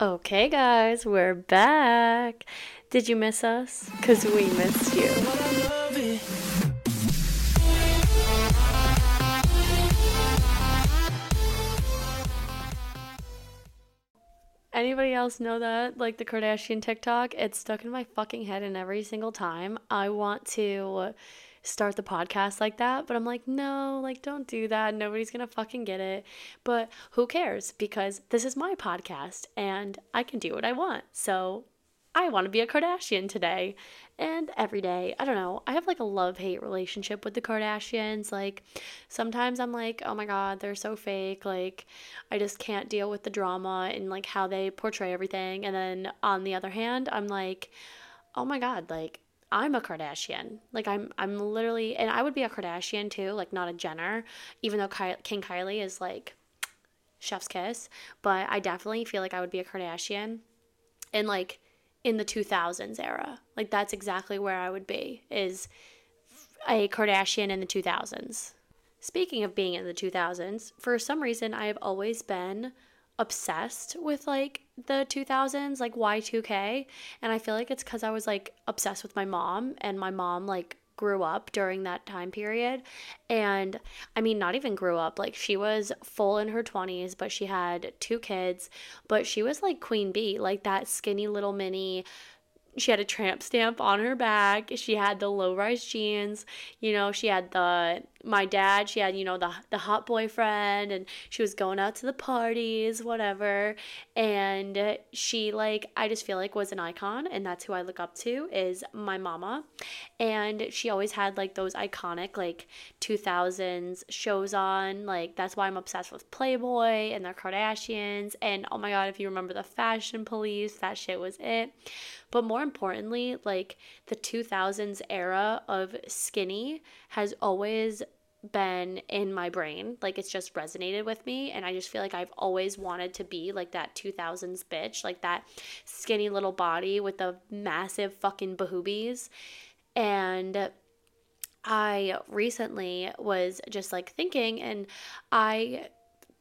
Okay, guys, we're back. Did you miss us? Because we missed you. Anybody else know that? Like the Kardashian TikTok? It's stuck in my fucking head, and every single time I want to start the podcast like that, but I'm like, no, like, don't do that. Nobody's gonna fucking get it. But who cares? Because this is my podcast and I can do what I want. So I want to be a Kardashian today and every day. I don't know. I have like a love hate relationship with the Kardashians. Like, sometimes I'm like, oh my God, they're so fake. Like, I just can't deal with the drama and like how they portray everything. And then on the other hand, I'm like, oh my God, like, I'm a Kardashian. Like I'm I'm literally and I would be a Kardashian too, like not a Jenner, even though Ky- King Kylie is like chef's kiss, but I definitely feel like I would be a Kardashian in like in the 2000s era. Like that's exactly where I would be is a Kardashian in the 2000s. Speaking of being in the 2000s, for some reason I have always been obsessed with like the 2000s like Y2K and I feel like it's cuz I was like obsessed with my mom and my mom like grew up during that time period and I mean not even grew up like she was full in her 20s but she had two kids but she was like queen bee like that skinny little mini she had a tramp stamp on her back. She had the low rise jeans. You know, she had the my dad, she had, you know, the the hot boyfriend and she was going out to the parties, whatever. And she like I just feel like was an icon and that's who I look up to is my mama. And she always had like those iconic like 2000s shows on. Like that's why I'm obsessed with Playboy and the Kardashians and oh my god, if you remember the Fashion Police, that shit was it. But more importantly, like the 2000s era of skinny has always been in my brain. Like it's just resonated with me. And I just feel like I've always wanted to be like that 2000s bitch, like that skinny little body with the massive fucking boobies. And I recently was just like thinking and I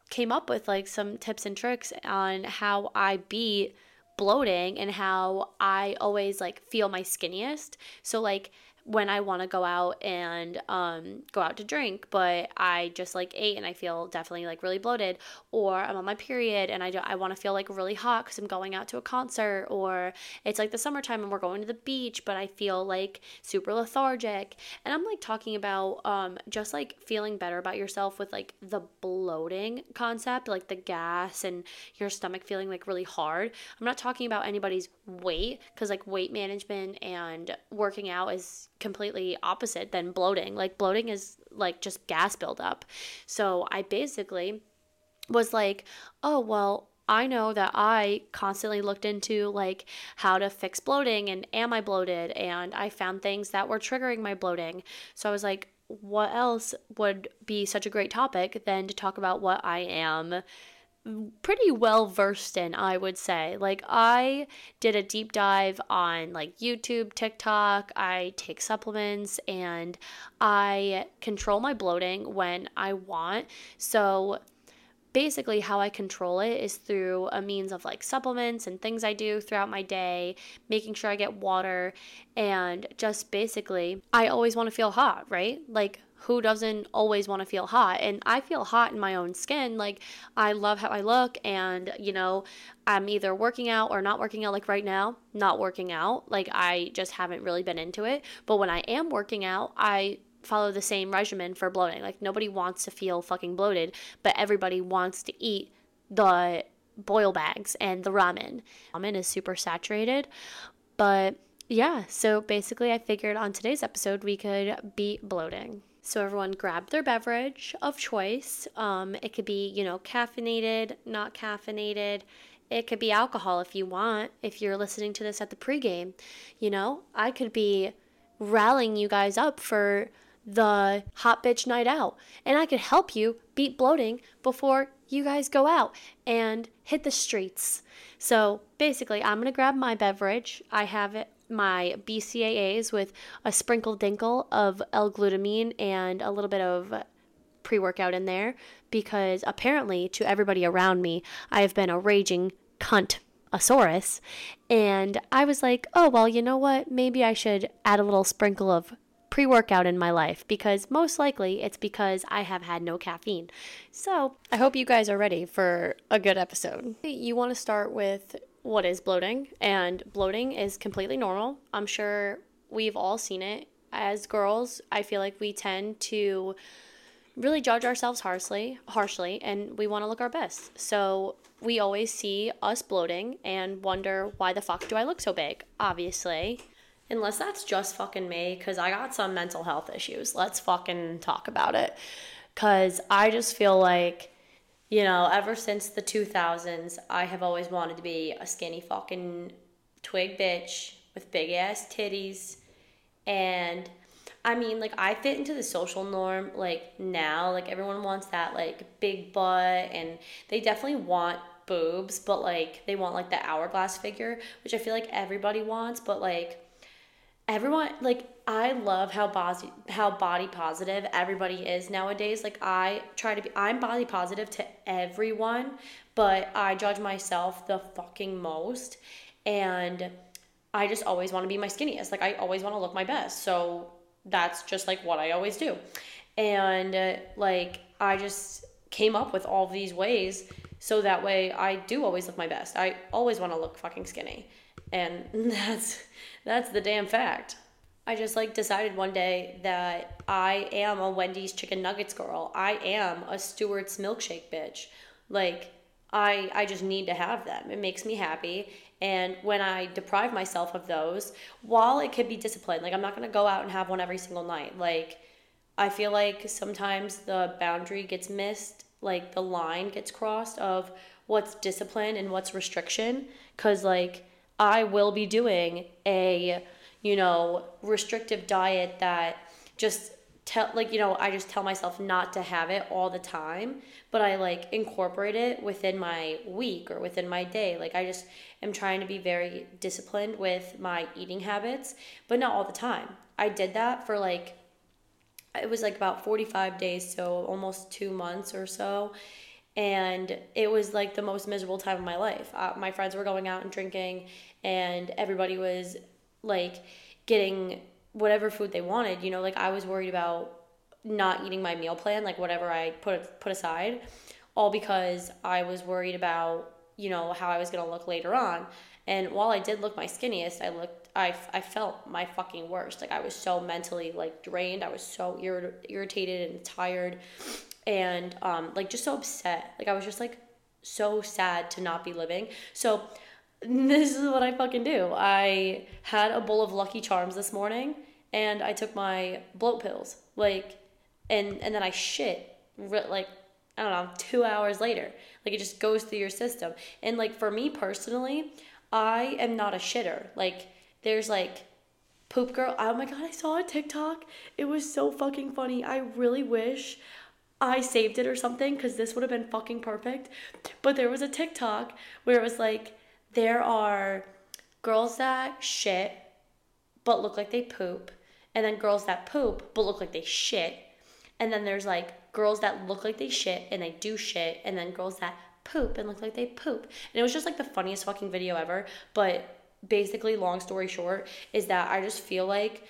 came up with like some tips and tricks on how I beat bloating and how I always like feel my skinniest. So like when I want to go out and um, go out to drink, but I just like ate and I feel definitely like really bloated, or I'm on my period and I, do, I want to feel like really hot because I'm going out to a concert, or it's like the summertime and we're going to the beach, but I feel like super lethargic. And I'm like talking about um, just like feeling better about yourself with like the bloating concept, like the gas and your stomach feeling like really hard. I'm not talking about anybody's weight because like weight management and working out is completely opposite than bloating. Like bloating is like just gas buildup. So I basically was like, oh, well, I know that I constantly looked into like how to fix bloating and am I bloated and I found things that were triggering my bloating. So I was like, what else would be such a great topic than to talk about what I am pretty well versed in, I would say. Like I did a deep dive on like YouTube, TikTok, I take supplements and I control my bloating when I want. So basically how I control it is through a means of like supplements and things I do throughout my day, making sure I get water and just basically I always want to feel hot, right? Like who doesn't always want to feel hot? And I feel hot in my own skin. Like, I love how I look, and you know, I'm either working out or not working out. Like, right now, not working out. Like, I just haven't really been into it. But when I am working out, I follow the same regimen for bloating. Like, nobody wants to feel fucking bloated, but everybody wants to eat the boil bags and the ramen. Ramen is super saturated, but yeah, so basically, I figured on today's episode we could beat bloating. So everyone grab their beverage of choice. Um, it could be, you know, caffeinated, not caffeinated. It could be alcohol if you want, if you're listening to this at the pregame. You know, I could be rallying you guys up for the hot bitch night out. And I could help you beat bloating before you guys go out and hit the streets. So basically, I'm going to grab my beverage. I have it my BCAAs with a sprinkle dinkle of L-glutamine and a little bit of pre workout in there because apparently, to everybody around me, I have been a raging cunt a saurus. And I was like, oh, well, you know what? Maybe I should add a little sprinkle of pre workout in my life because most likely it's because I have had no caffeine. So I hope you guys are ready for a good episode. You want to start with what is bloating, and bloating is completely normal. I'm sure we've all seen it. As girls, I feel like we tend to really judge ourselves harshly, harshly, and we want to look our best. So we always see us bloating and wonder why the fuck do I look so big? Obviously, unless that's just fucking me, because I got some mental health issues. Let's fucking talk about it, because I just feel like. You know, ever since the 2000s, I have always wanted to be a skinny fucking twig bitch with big ass titties. And I mean, like I fit into the social norm like now. Like everyone wants that like big butt and they definitely want boobs, but like they want like the hourglass figure, which I feel like everybody wants, but like everyone like I love how body how body positive everybody is nowadays. Like I try to be I'm body positive to everyone, but I judge myself the fucking most and I just always want to be my skinniest. Like I always want to look my best. So that's just like what I always do. And uh, like I just came up with all these ways so that way I do always look my best. I always want to look fucking skinny. And that's that's the damn fact. I just like decided one day that I am a Wendy's chicken nuggets girl. I am a Stewart's milkshake bitch. Like I I just need to have them. It makes me happy and when I deprive myself of those, while it could be disciplined, like I'm not gonna go out and have one every single night. Like I feel like sometimes the boundary gets missed, like the line gets crossed of what's discipline and what's restriction. Cause like I will be doing a, you know, restrictive diet that just tell like you know i just tell myself not to have it all the time but i like incorporate it within my week or within my day. Like i just am trying to be very disciplined with my eating habits but not all the time. I did that for like it was like about 45 days so almost two months or so and it was like the most miserable time of my life uh, my friends were going out and drinking and everybody was like getting whatever food they wanted. You know, like I was worried about not eating my meal plan, like whatever I put put aside, all because I was worried about you know how I was gonna look later on. And while I did look my skinniest, I looked I, I felt my fucking worst. Like I was so mentally like drained. I was so ir- irritated and tired, and um like just so upset. Like I was just like so sad to not be living. So this is what I fucking do. I had a bowl of Lucky Charms this morning and I took my bloat pills. Like, and and then I shit. Like, I don't know, two hours later. Like it just goes through your system. And like for me personally, I am not a shitter. Like there's like poop girl. Oh my god, I saw a TikTok. It was so fucking funny. I really wish I saved it or something because this would have been fucking perfect. But there was a TikTok where it was like there are girls that shit but look like they poop and then girls that poop but look like they shit. And then there's like girls that look like they shit and they do shit, and then girls that poop and look like they poop. And it was just like the funniest fucking video ever. But basically, long story short, is that I just feel like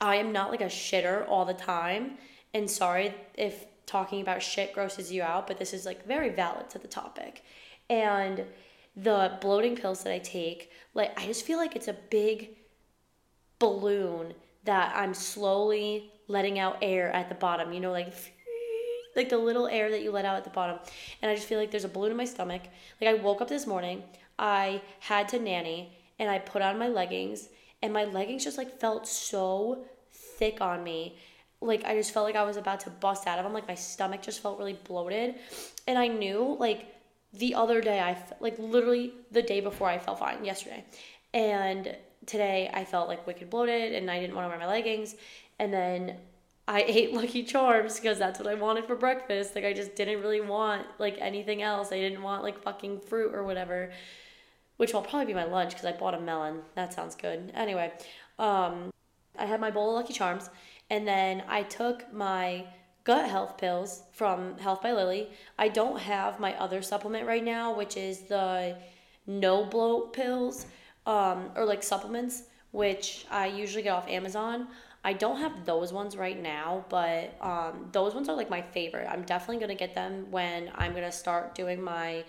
I am not like a shitter all the time. And sorry if talking about shit grosses you out, but this is like very valid to the topic. And the bloating pills that I take, like I just feel like it's a big balloon that I'm slowly letting out air at the bottom, you know, like like the little air that you let out at the bottom. And I just feel like there's a balloon in my stomach. Like I woke up this morning, I had to nanny and I put on my leggings and my leggings just like felt so thick on me. Like I just felt like I was about to bust out of them. Like my stomach just felt really bloated. And I knew like the other day I like literally the day before I felt fine yesterday. And today I felt like wicked bloated and I didn't want to wear my leggings. And then I ate Lucky Charms because that's what I wanted for breakfast. Like I just didn't really want like anything else. I didn't want like fucking fruit or whatever, which will probably be my lunch because I bought a melon. That sounds good. Anyway, um, I had my bowl of Lucky Charms and then I took my gut health pills from Health by Lillie. I don't have my other supplement right now, which is the no bloat pills um, or like supplements, which I usually get off Amazon. I don't have those ones right now, but um, those ones are like my favorite. I'm definitely gonna get them when I'm gonna start doing my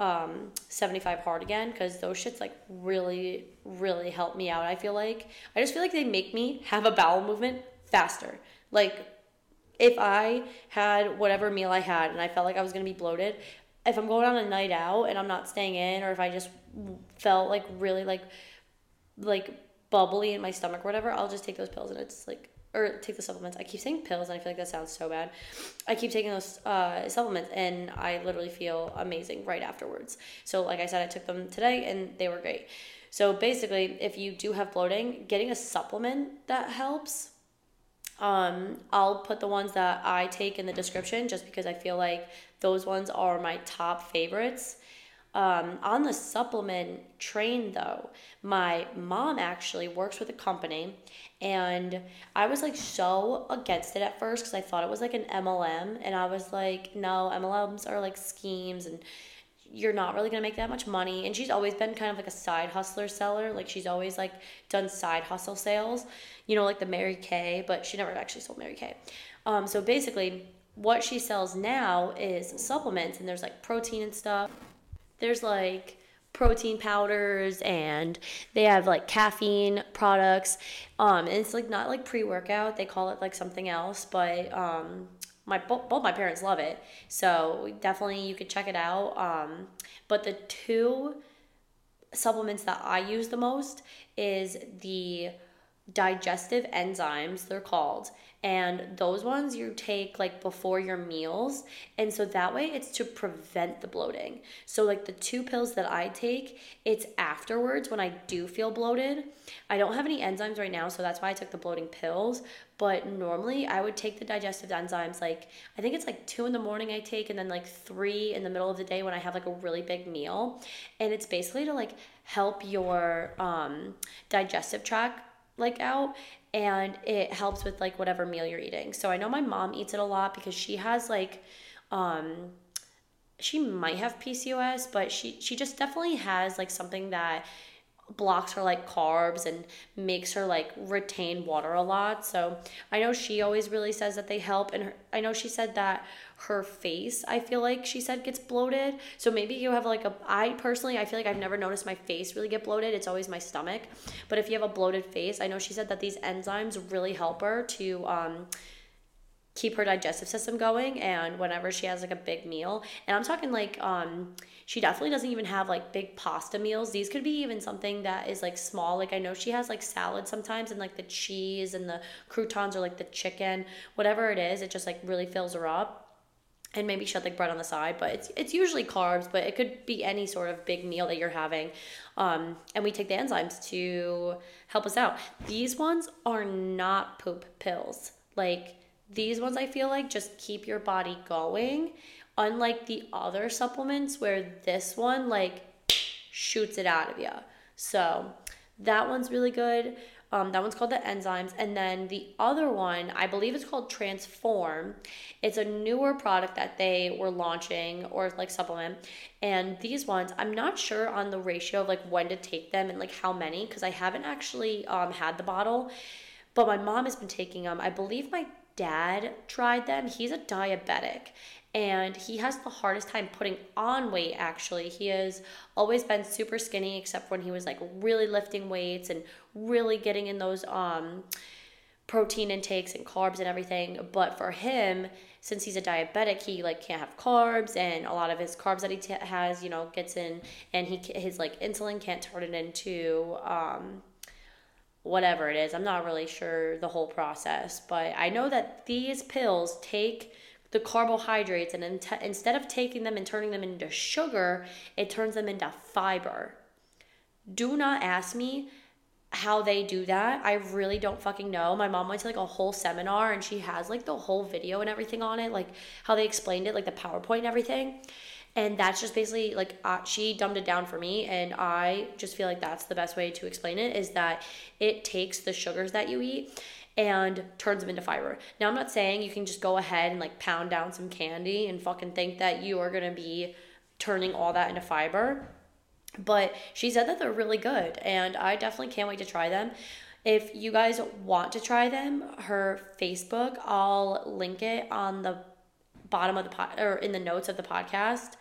um, 75 hard again because those shits like really, really help me out. I feel like I just feel like they make me have a bowel movement faster. Like if I had whatever meal I had and I felt like I was gonna be bloated, if I'm going on a night out and I'm not staying in, or if I just felt like really like like bubbly in my stomach or whatever, I'll just take those pills and it's like or take the supplements. I keep saying pills and I feel like that sounds so bad. I keep taking those uh, supplements and I literally feel amazing right afterwards. So like I said, I took them today and they were great. So basically, if you do have bloating, getting a supplement that helps um, I'll put the ones that I take in the description just because I feel like those ones are my top favorites. Um, on the supplement train, though, my mom actually works with a company, and I was like so against it at first because I thought it was like an MLM, and I was like, no, MLMs are like schemes and you're not really gonna make that much money. And she's always been kind of like a side hustler seller. Like she's always like done side hustle sales, you know, like the Mary Kay, but she never actually sold Mary Kay. Um, so basically, what she sells now is supplements, and there's like protein and stuff. There's like protein powders and they have like caffeine products um and it's like not like pre-workout they call it like something else but um my both, both my parents love it so definitely you could check it out um, but the two supplements that i use the most is the digestive enzymes they're called and those ones you take like before your meals and so that way it's to prevent the bloating. So like the two pills that i take it's afterwards when i do feel bloated. I don't have any enzymes right now so that's why i took the bloating pills but normally i would take the digestive enzymes like i think it's like two in the morning i take and then like three in the middle of the day when i have like a really big meal. And it's basically to like help your um, digestive tract like out and it helps with like whatever meal you're eating. So I know my mom eats it a lot because she has like um she might have PCOS, but she she just definitely has like something that blocks her like carbs and makes her like retain water a lot. So I know she always really says that they help and her, I know she said that her face I feel like she said gets bloated. So maybe you have like a I personally I feel like I've never noticed my face really get bloated. It's always my stomach. But if you have a bloated face, I know she said that these enzymes really help her to um keep her digestive system going and whenever she has like a big meal and i'm talking like um she definitely doesn't even have like big pasta meals these could be even something that is like small like i know she has like salad sometimes and like the cheese and the croutons or like the chicken whatever it is it just like really fills her up and maybe she had like bread on the side, but it's it's usually carbs, but it could be any sort of big meal that you're having. Um, and we take the enzymes to help us out. These ones are not poop pills. Like these ones I feel like just keep your body going. Unlike the other supplements where this one like shoots it out of you. So that one's really good. Um, that one's called the enzymes. And then the other one, I believe it's called Transform. It's a newer product that they were launching or like supplement. And these ones, I'm not sure on the ratio of like when to take them and like how many because I haven't actually um, had the bottle. But my mom has been taking them. I believe my dad tried them. He's a diabetic and he has the hardest time putting on weight actually. He has always been super skinny except when he was like really lifting weights and really getting in those um protein intakes and carbs and everything. But for him, since he's a diabetic, he like can't have carbs, and a lot of his carbs that he t- has, you know, gets in, and he his like insulin can't turn it into um, whatever it is. I'm not really sure the whole process, but I know that these pills take the carbohydrates and instead of taking them and turning them into sugar, it turns them into fiber. Do not ask me how they do that. I really don't fucking know. My mom went to like a whole seminar and she has like the whole video and everything on it, like how they explained it, like the PowerPoint and everything and that's just basically like uh, she dumbed it down for me and i just feel like that's the best way to explain it is that it takes the sugars that you eat and turns them into fiber. Now, I'm not saying you can just go ahead and like pound down some candy and fucking think that you are gonna be turning all that into fiber. But she said that they're really good, and I definitely can't wait to try them. If you guys want to try them, her Facebook, I'll link it on the bottom of the pod or in the notes of the podcast.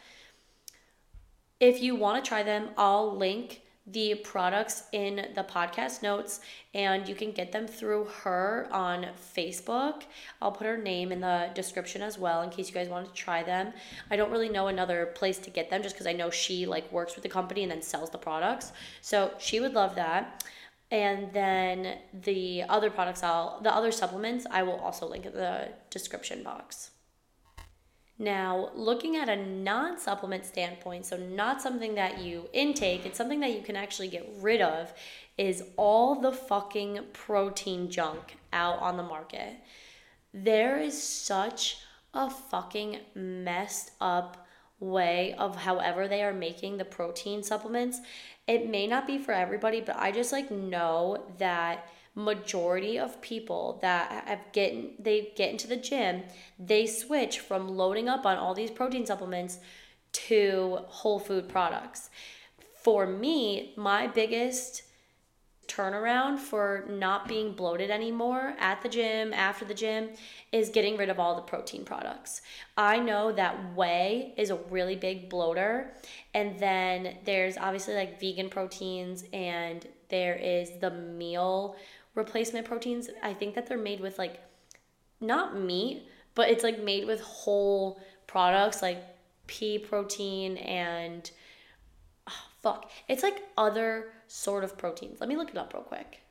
If you want to try them, I'll link the products in the podcast notes and you can get them through her on Facebook. I'll put her name in the description as well in case you guys want to try them. I don't really know another place to get them just cuz I know she like works with the company and then sells the products. So, she would love that. And then the other products I'll the other supplements I will also link in the description box. Now, looking at a non supplement standpoint, so not something that you intake, it's something that you can actually get rid of, is all the fucking protein junk out on the market. There is such a fucking messed up way of however they are making the protein supplements. It may not be for everybody, but I just like know that majority of people that have get they get into the gym, they switch from loading up on all these protein supplements to whole food products. For me, my biggest turnaround for not being bloated anymore at the gym, after the gym, is getting rid of all the protein products. I know that whey is a really big bloater, and then there's obviously like vegan proteins, and there is the meal replacement proteins. I think that they're made with like not meat, but it's like made with whole products like pea protein and oh, fuck. It's like other sort of proteins. Let me look it up real quick.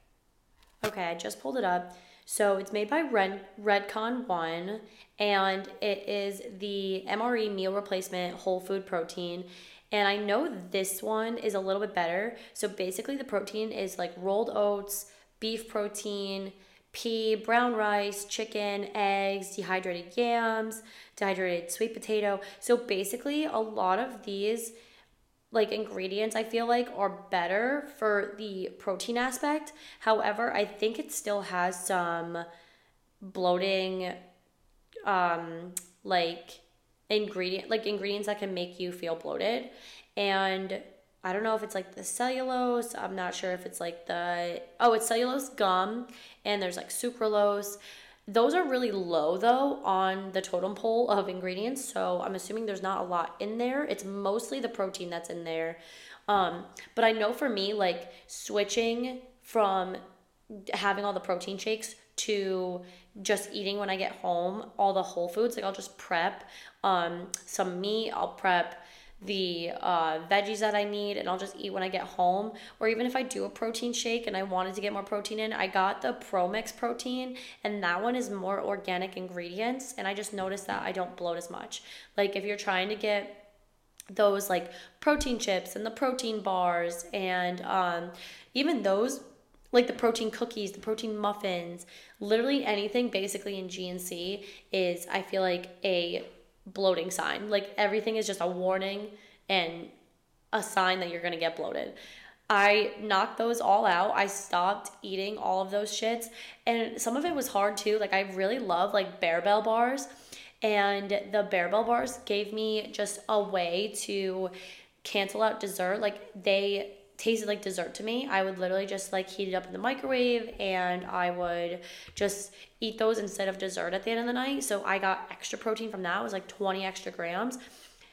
Okay, I just pulled it up. So it's made by Red Redcon One, and it is the MRE meal replacement whole food protein. And I know this one is a little bit better. So basically, the protein is like rolled oats, beef protein, pea, brown rice, chicken, eggs, dehydrated yams, dehydrated sweet potato. So basically, a lot of these like ingredients I feel like are better for the protein aspect. However, I think it still has some bloating um like ingredient like ingredients that can make you feel bloated and I don't know if it's like the cellulose. I'm not sure if it's like the oh, it's cellulose gum and there's like sucralose. Those are really low though on the totem pole of ingredients, so I'm assuming there's not a lot in there. It's mostly the protein that's in there. Um, but I know for me, like switching from having all the protein shakes to just eating when I get home all the whole foods, like I'll just prep um, some meat, I'll prep the uh, veggies that I need and I'll just eat when I get home. Or even if I do a protein shake and I wanted to get more protein in, I got the Pro Mix protein and that one is more organic ingredients. And I just noticed that I don't bloat as much. Like if you're trying to get those like protein chips and the protein bars and um, even those like the protein cookies, the protein muffins, literally anything basically in GNC is I feel like a bloating sign. Like everything is just a warning and a sign that you're gonna get bloated. I knocked those all out. I stopped eating all of those shits. And some of it was hard too. Like I really love like Barebell bars. And the Barebell bars gave me just a way to cancel out dessert. Like they tasted like dessert to me. I would literally just like heat it up in the microwave and I would just eat those instead of dessert at the end of the night. So I got extra protein from that. It was like 20 extra grams.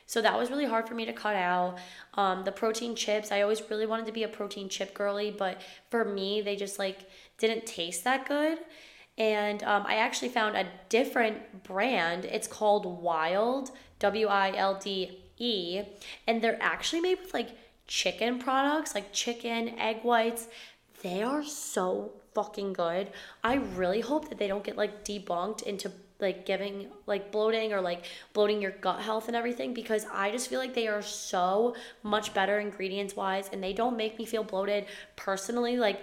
So that was really hard for me to cut out. Um, the protein chips, I always really wanted to be a protein chip girly, but for me, they just like didn't taste that good. And um, I actually found a different brand. It's called Wilde, W I L D E, and they're actually made with like chicken products, like chicken, egg whites, they are so fucking good. I really hope that they don't get like debunked into like giving like bloating or like bloating your gut health and everything because I just feel like they are so much better ingredients wise and they don't make me feel bloated personally like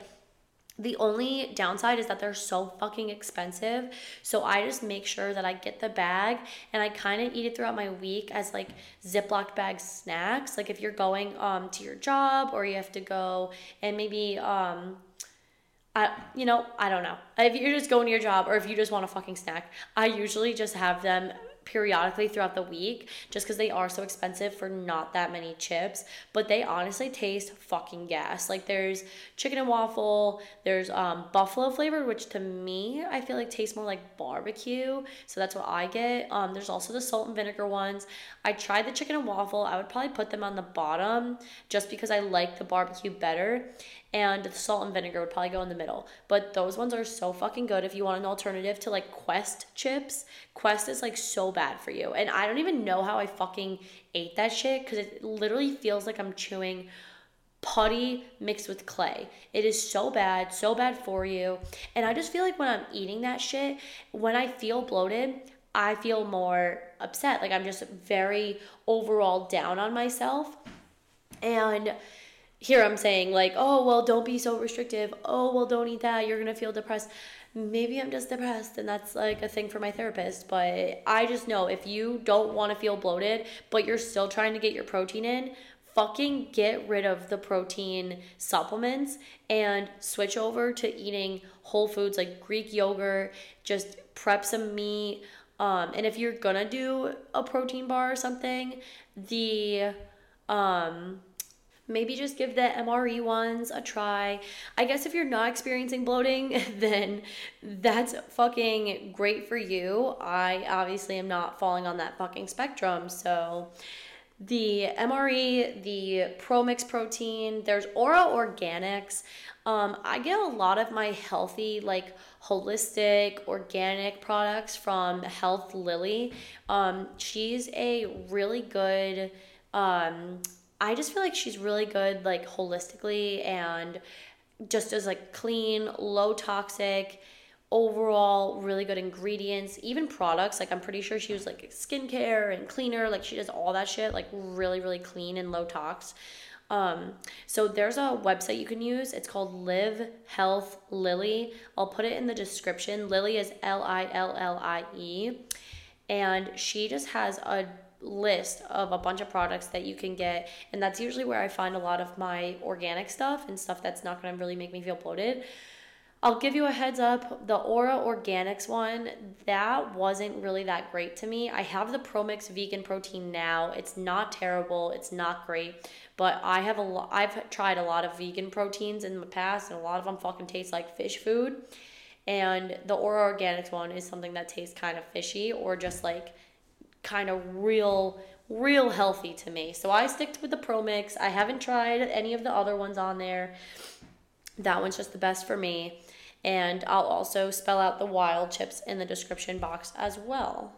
the only downside is that they're so fucking expensive. So I just make sure that I get the bag and I kind of eat it throughout my week as like Ziploc bag snacks. Like if you're going um to your job or you have to go and maybe um I, you know, I don't know. If you're just going to your job or if you just want a fucking snack, I usually just have them periodically throughout the week just because they are so expensive for not that many chips but they honestly taste fucking gas. Like there's chicken and waffle there's um, buffalo flavor which to me i feel like tastes more like barbecue so that's what i get. Um, there's also the salt and vinegar ones. I tried the chicken and waffle. I would probably put them on the bottom just because i like the barbecue better and the salt and vinegar would probably go in the middle. But those ones are so fucking good if you want an alternative to like Quest chips. Quest is like so bad for you. And I don't even know how I fucking ate that shit because it literally feels like I'm chewing putty mixed with clay. It is so bad, so bad for you. And I just feel like when I'm eating that shit, when I feel bloated, I feel more upset. Like I'm just very overall down on myself. And here I'm saying like, oh well, don't be so restrictive. Oh well, don't eat that. You're gonna feel depressed. Maybe I'm just depressed, and that's like a thing for my therapist. But I just know if you don't want to feel bloated, but you're still trying to get your protein in, fucking get rid of the protein supplements and switch over to eating whole foods like Greek yogurt. Just prep some meat. Um, and if you're gonna do a protein bar or something, the um maybe just give the MRE ones a try. I guess if you're not experiencing bloating, then that's fucking great for you. I obviously am not falling on that fucking spectrum, so the MRE, the ProMix protein, there's Ora Organics. Um, I get a lot of my healthy, like holistic, organic products from Health Lillie. Um, she's a really good um, I just feel like she's really good, like holistically and just as like clean, low toxic, overall really good ingredients, even products. Like I'm pretty sure she was like skincare and cleaner. Like she does all that shit, like really, really clean and low tox. Um, so there's a website you can use. It's called Live Health Lillie. I'll put it in the description. Lillie is L I L L I E. And she just has a list of a bunch of products that you can get and that's usually where i find a lot of my organic stuff and stuff that's not going to really make me feel bloated. I'll give you a heads up the ora organics one that wasn't really that great to me. I have the promix vegan protein now. It's not terrible it's not great but i have a lot i've tried a lot of vegan proteins in the past and a lot of them fucking taste like fish food. And the ora organics one is something that tastes kind of fishy or just like kind of real real healthy to me. So I stick with the Pro Mix. I haven't tried any of the other ones on there. That one's just the best for me. And I'll also spell out the Wilde chips in the description box as well.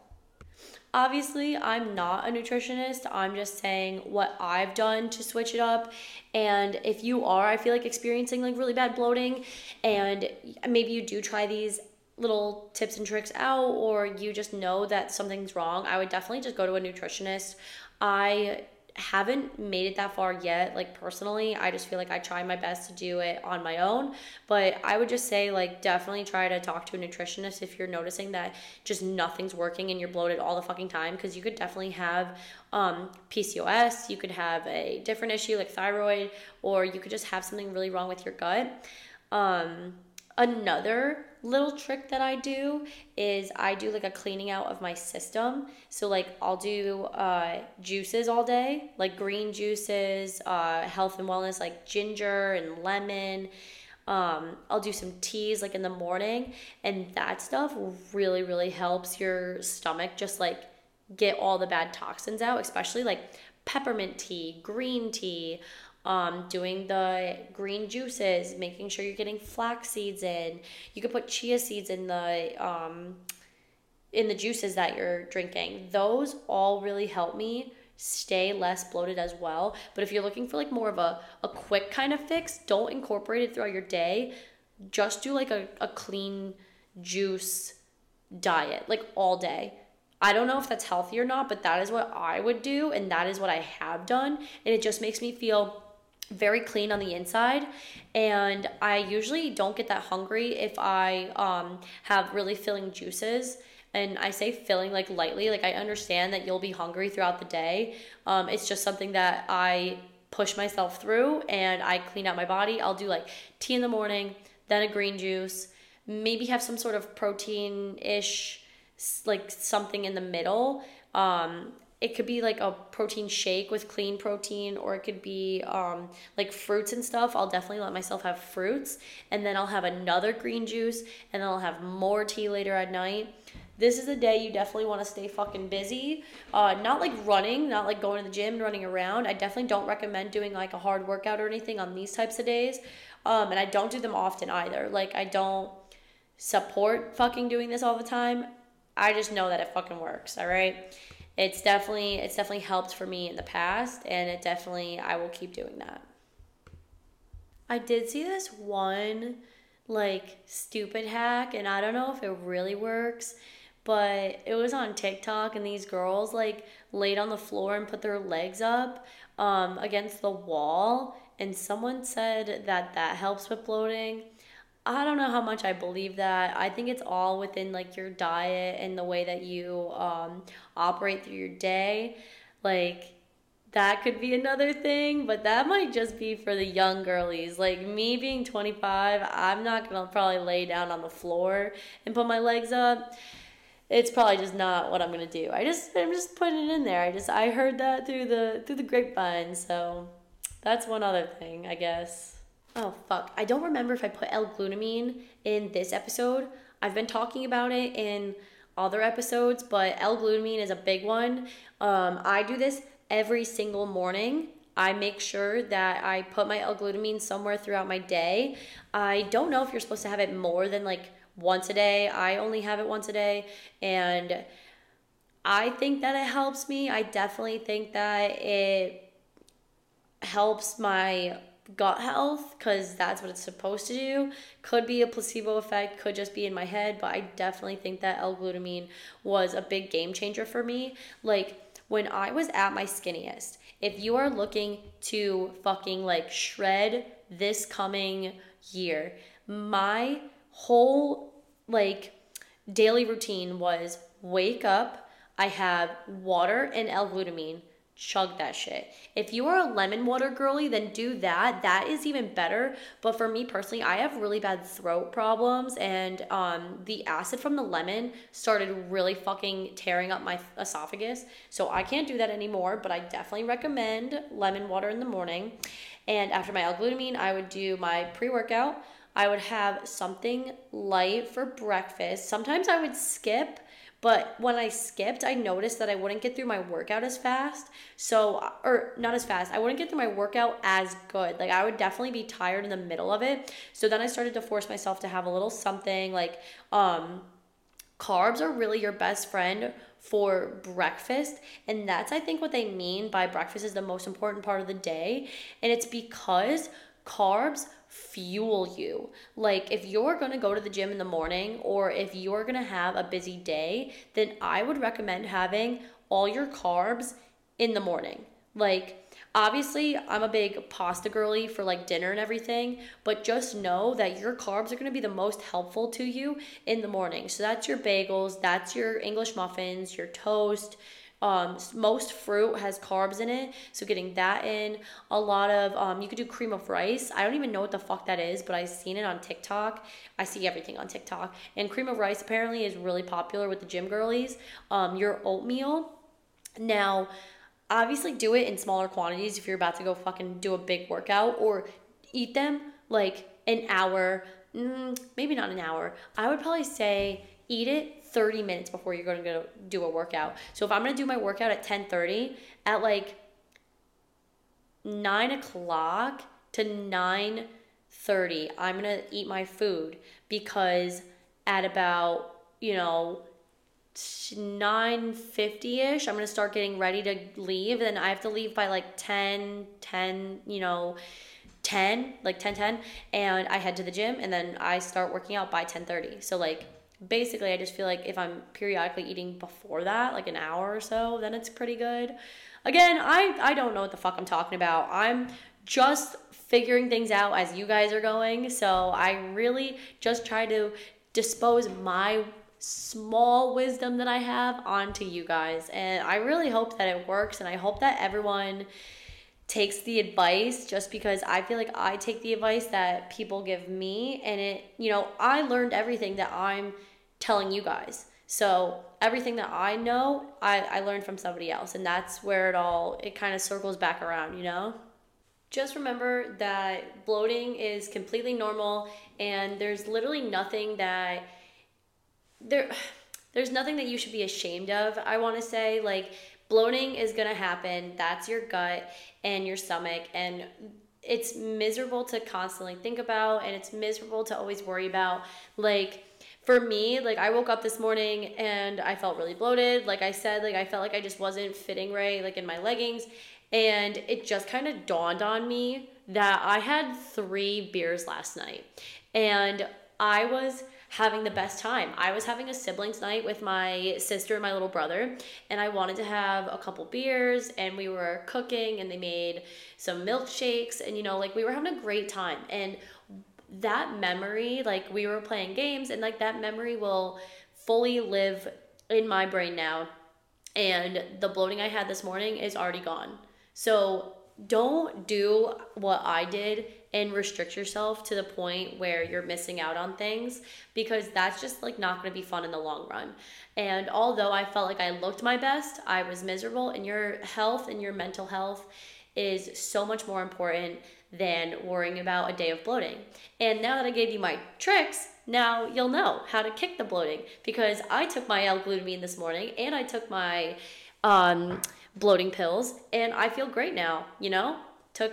Obviously, I'm not a nutritionist. I'm just saying what I've done to switch it up. And if you are, I feel like experiencing like really bad bloating and maybe you do try these little tips and tricks out or you just know that something's wrong, I would definitely just go to a nutritionist. I haven't made it that far yet like personally. I just feel like i try my best to do it on my own. But i would just say like definitely try to talk to a nutritionist if you're noticing that just nothing's working and you're bloated all the fucking time because you could definitely have um, pcos you could have a different issue like thyroid or you could just have something really wrong with your gut. Um, another little trick that I do is I do like a cleaning out of my system. So like I'll do uh, juices all day, like green juices, uh, health and wellness, like ginger and lemon. Um, I'll do some teas like in the morning, and that stuff really really helps your stomach just like get all the bad toxins out, especially like peppermint tea, green tea um, doing the green juices, making sure you're getting flax seeds in. You could put chia seeds in the um, in the juices that you're drinking. Those all really help me stay less bloated as well. But if you're looking for like more of a, a quick kind of fix, don't incorporate it throughout your day. Just do like a, a clean juice diet, like all day. I don't know if that's healthy or not, but that is what I would do, and that is what I have done. And it just makes me feel very clean on the inside and i usually don't get that hungry if i um, have really filling juices. And i say filling like lightly like i understand that you'll be hungry throughout the day. Um, it's just something that i push myself through and i clean out my body. I'll do like tea in the morning then a green juice maybe have some sort of protein ish like something in the middle. Um, it could be like a protein shake with clean protein or it could be um, like fruits and stuff. I'll definitely let myself have fruits and then i'll have another green juice and then i'll have more tea later at night. This is a day you definitely want to stay fucking busy. Uh, not like running not like going to the gym and running around. I definitely don't recommend doing like a hard workout or anything on these types of days um, and i don't do them often either. Like i don't support fucking doing this all the time. I just know that it fucking works all right it's definitely it's definitely helped for me in the past and it definitely I will keep doing that. I did see this one like stupid hack and I don't know if it really works, but it was on TikTok and these girls like laid on the floor and put their legs up um, against the wall and someone said that that helps with bloating I don't know how much I believe that. I think it's all within like your diet and the way that you um, operate through your day. Like that could be another thing, but that might just be for the young girlies. Like me being 25, I'm not gonna probably lay down on the floor and put my legs up. It's probably just not what I'm gonna do. I just I'm just putting it in there. I just I heard that through the through the grapevine, so that's one other thing, I guess. Oh fuck. I don't remember if I put L-glutamine in this episode. I've been talking about it in other episodes, but L-glutamine is a big one. Um, I do this every single morning. I make sure that I put my L-glutamine somewhere throughout my day. I don't know if you're supposed to have it more than like once a day. I only have it once a day and I think that it helps me. I definitely think that it helps my gut health because that's what it's supposed to do. Could be a placebo effect, could just be in my head, but I definitely think that L glutamine was a big game changer for me. Like when I was at my skinniest, if you are looking to fucking like shred this coming year, my whole like daily routine was wake up, I have water and L glutamine chug that shit. If you are a lemon water girly, then do that. That is even better. But for me personally, I have really bad throat problems and um the acid from the lemon started really fucking tearing up my esophagus. So I can't do that anymore, but I definitely recommend lemon water in the morning. And after my L-glutamine, I would do my pre-workout. I would have something light for breakfast. Sometimes I would skip but when I skipped, I noticed that I wouldn't get through my workout as fast. So, or not as fast, I wouldn't get through my workout as good. Like, I would definitely be tired in the middle of it. So then I started to force myself to have a little something like, um, carbs are really your best friend for breakfast. And that's, I think, what they mean by breakfast is the most important part of the day. And it's because carbs fuel you. Like if you're to go to the gym in the morning or if you're to have a busy day, then I would recommend having all your carbs in the morning. Like obviously I'm a big pasta girly for like dinner and everything, but just know that your carbs are going to be the most helpful to you in the morning. So that's your bagels, that's your English muffins, your toast, um, most fruit has carbs in it, so getting that in. A lot of um, you could do cream of rice. I don't even know what the fuck that is, but I've seen it on TikTok. I see everything on TikTok, and cream of rice apparently is really popular with the gym girlies. Um, your oatmeal. Now, obviously, do it in smaller quantities if you're about to go fucking do a big workout, or eat them like an hour. Mm, maybe not an hour. I would probably say eat it 30 minutes before you're going to go do a workout. So if I'm going to do my workout at 10:30, at like nine o'clock to 9:30, I'm going to eat my food because at about you know 9.50ish i'm going to start getting ready to leave and i have to leave by like 10 10 you know 10 like 10 10 and i head to the gym and then i start working out by 10.30 so like basically I just feel like if I'm periodically eating before that, like an hour or so, then it's pretty good. Again, I I don't know what the fuck I'm talking about. I'm just figuring things out as you guys are going. So I really just try to dispose my small wisdom that I have onto you guys. And I really hope that it works and I hope that everyone takes the advice just because I feel like I take the advice that people give me and it, you know, I learned everything that I'm telling you guys. So everything that I know, I, I learned from somebody else. And that's where it all, it kind of circles back around, you know? Just remember that bloating is completely normal and there's literally nothing that there there's nothing that you should be ashamed of. I want to say like bloating is going to happen. That's your gut and your stomach and it's miserable to constantly think about and it's miserable to always worry about like for me like i woke up this morning and i felt really bloated like i said like i felt like i just wasn't fitting right like in my leggings and it just kind of dawned on me that i had three beers last night and i was having the best time. I was having a siblings night with my sister and my little brother, and I wanted to have a couple beers, and we were cooking, and they made some milkshakes, and you know, like we were having a great time. And that memory, like we were playing games, and like that memory will fully live in my brain now. And the bloating I had this morning is already gone. So don't do what I did and restrict yourself to the point where you're missing out on things because that's just like not going to be fun in the long run. And although I felt like I looked my best, I was miserable and your health and your mental health is so much more important than worrying about a day of bloating. And now that I gave you my tricks, now you'll know how to kick the bloating because I took my L-glutamine this morning and I took my um, bloating pills and I feel great now, you know? Took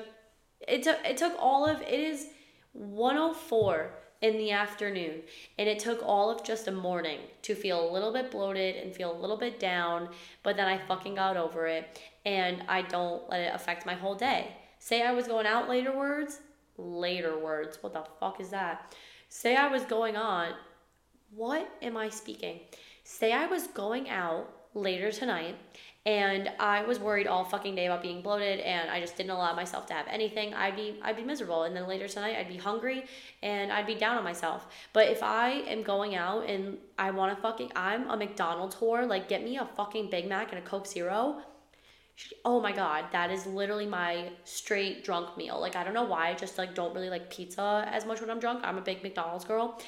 it took it took all of it is 104 in the afternoon and it took all of just a morning to feel a little bit bloated and feel a little bit down but then i fucking got over it and i don't let it affect my whole day say i was going out later words later words what the fuck is that say i was going on what am i speaking say i was going out later tonight and I was worried all fucking day about being bloated and I just didn't allow myself to have anything, I'd be I'd be miserable and then later tonight I'd be hungry and I'd be down on myself. But if I am going out and I want to fucking I'm a McDonald's whore, like get me a fucking Big Mac and a Coke Zero. Oh my god, that is literally my straight drunk meal. Like I don't know why I just like don't really like pizza as much when I'm drunk. I'm a big McDonald's girl.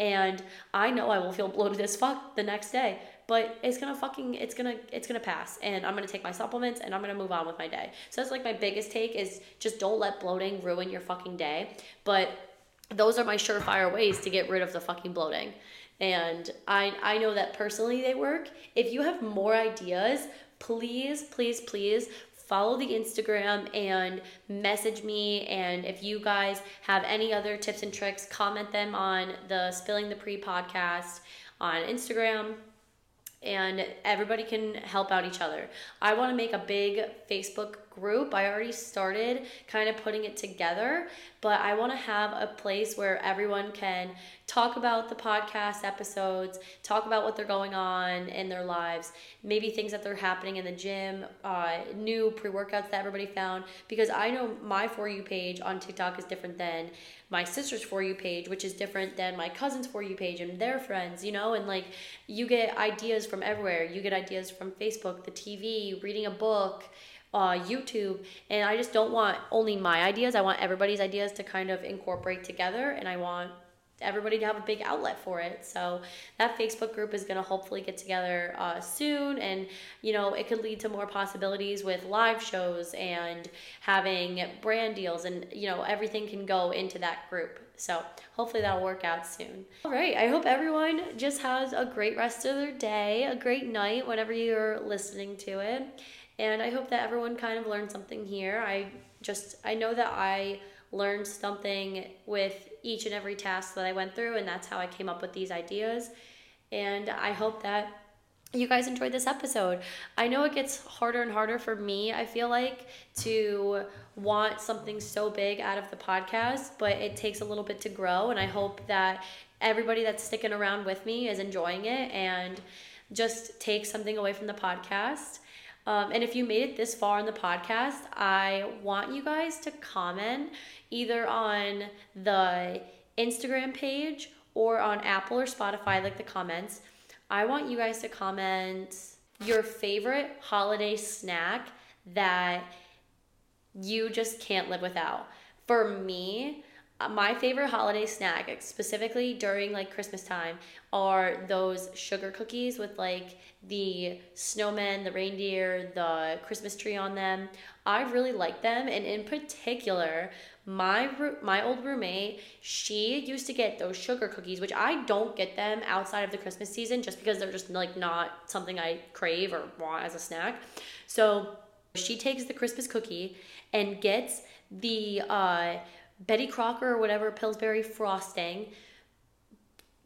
And I know I will feel bloated as fuck the next day but it's gonna fucking it's gonna it's gonna pass and i'm gonna take my supplements and i'm gonna move on with my day so that's like my biggest take is just don't let bloating ruin your fucking day but those are my surefire ways to get rid of the fucking bloating and i i know that personally they work if you have more ideas please please please follow the Instagram and message me. And if you guys have any other tips and tricks, comment them on the Spilling the Pre podcast on Instagram and everybody can help out each other. I want to make a big Facebook group. I already started kind of putting it together, but I want to have a place where everyone can talk about the podcast episodes, talk about what they're going on in their lives, maybe things that they're happening in the gym, uh, new pre workouts that everybody found. Because I know my For You page on TikTok is different than my sister's For You page, which is different than my cousin's For You page and their friends, you know? And like you get ideas from everywhere. You get ideas from Facebook, the TV, reading a book uh, YouTube, and I just don't want only my ideas. I want everybody's ideas to kind of incorporate together, and I want everybody to have a big outlet for it. So that Facebook group is going to hopefully get together uh, soon, and you know it could lead to more possibilities with live shows and having brand deals, and you know everything can go into that group. So hopefully that'll work out soon. All right, I hope everyone just has a great rest of their day, a great night whenever you're listening to it. And I hope that everyone kind of learned something here. I just, I know that I learned something with each and every task that I went through, and that's how I came up with these ideas. And I hope that you guys enjoyed this episode. I know it gets harder and harder for me, I feel like, to want something so big out of the podcast, but it takes a little bit to grow. And I hope that everybody that's sticking around with me is enjoying it and just take something away from the podcast. Um, and if you made it this far in the podcast, I want you guys to comment either on the Instagram page or on Apple or Spotify, like the comments. I want you guys to comment your favorite holiday snack that you just can't live without. For me, my favorite holiday snack, specifically during like Christmas time, are those sugar cookies with like the snowman, the reindeer, the Christmas tree on them. I really like them, and in particular, my my old roommate, she used to get those sugar cookies, which I don't get them outside of the Christmas season, just because they're just like not something I crave or want as a snack. So she takes the Christmas cookie and gets the uh, Betty Crocker or whatever Pillsbury frosting,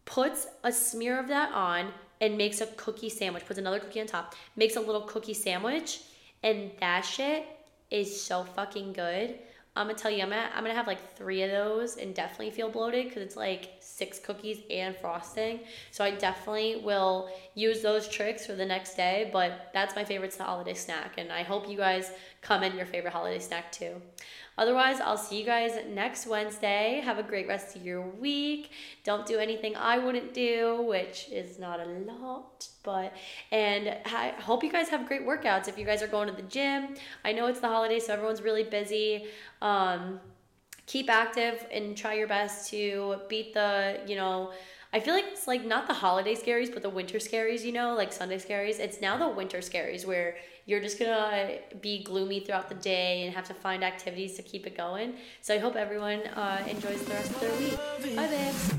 puts a smear of that on and makes a cookie sandwich, puts another cookie on top, makes a little cookie sandwich, and that shit is so fucking good. I'm gonna tell you, I'm gonna, I'm gonna have like three of those and definitely feel bloated because it's like six cookies and frosting. So I definitely will use those tricks for the next day. But that's my favorite holiday snack, and I hope you guys comment your favorite holiday snack too. Otherwise, I'll see you guys next Wednesday. Have a great rest of your week. Don't do anything I wouldn't do, which is not a lot, but and I hope you guys have great workouts. If you guys are going to the gym, I know it's the holiday, so everyone's really busy. Um, keep active and try your best to beat the, you know, I feel like it's like not the holiday scaries, but the winter scaries, you know, like Sunday scaries. It's now the winter scaries where you're just gonna be gloomy throughout the day and have to find activities to keep it going. So I hope everyone uh, enjoys the rest of their week. Bye, babes.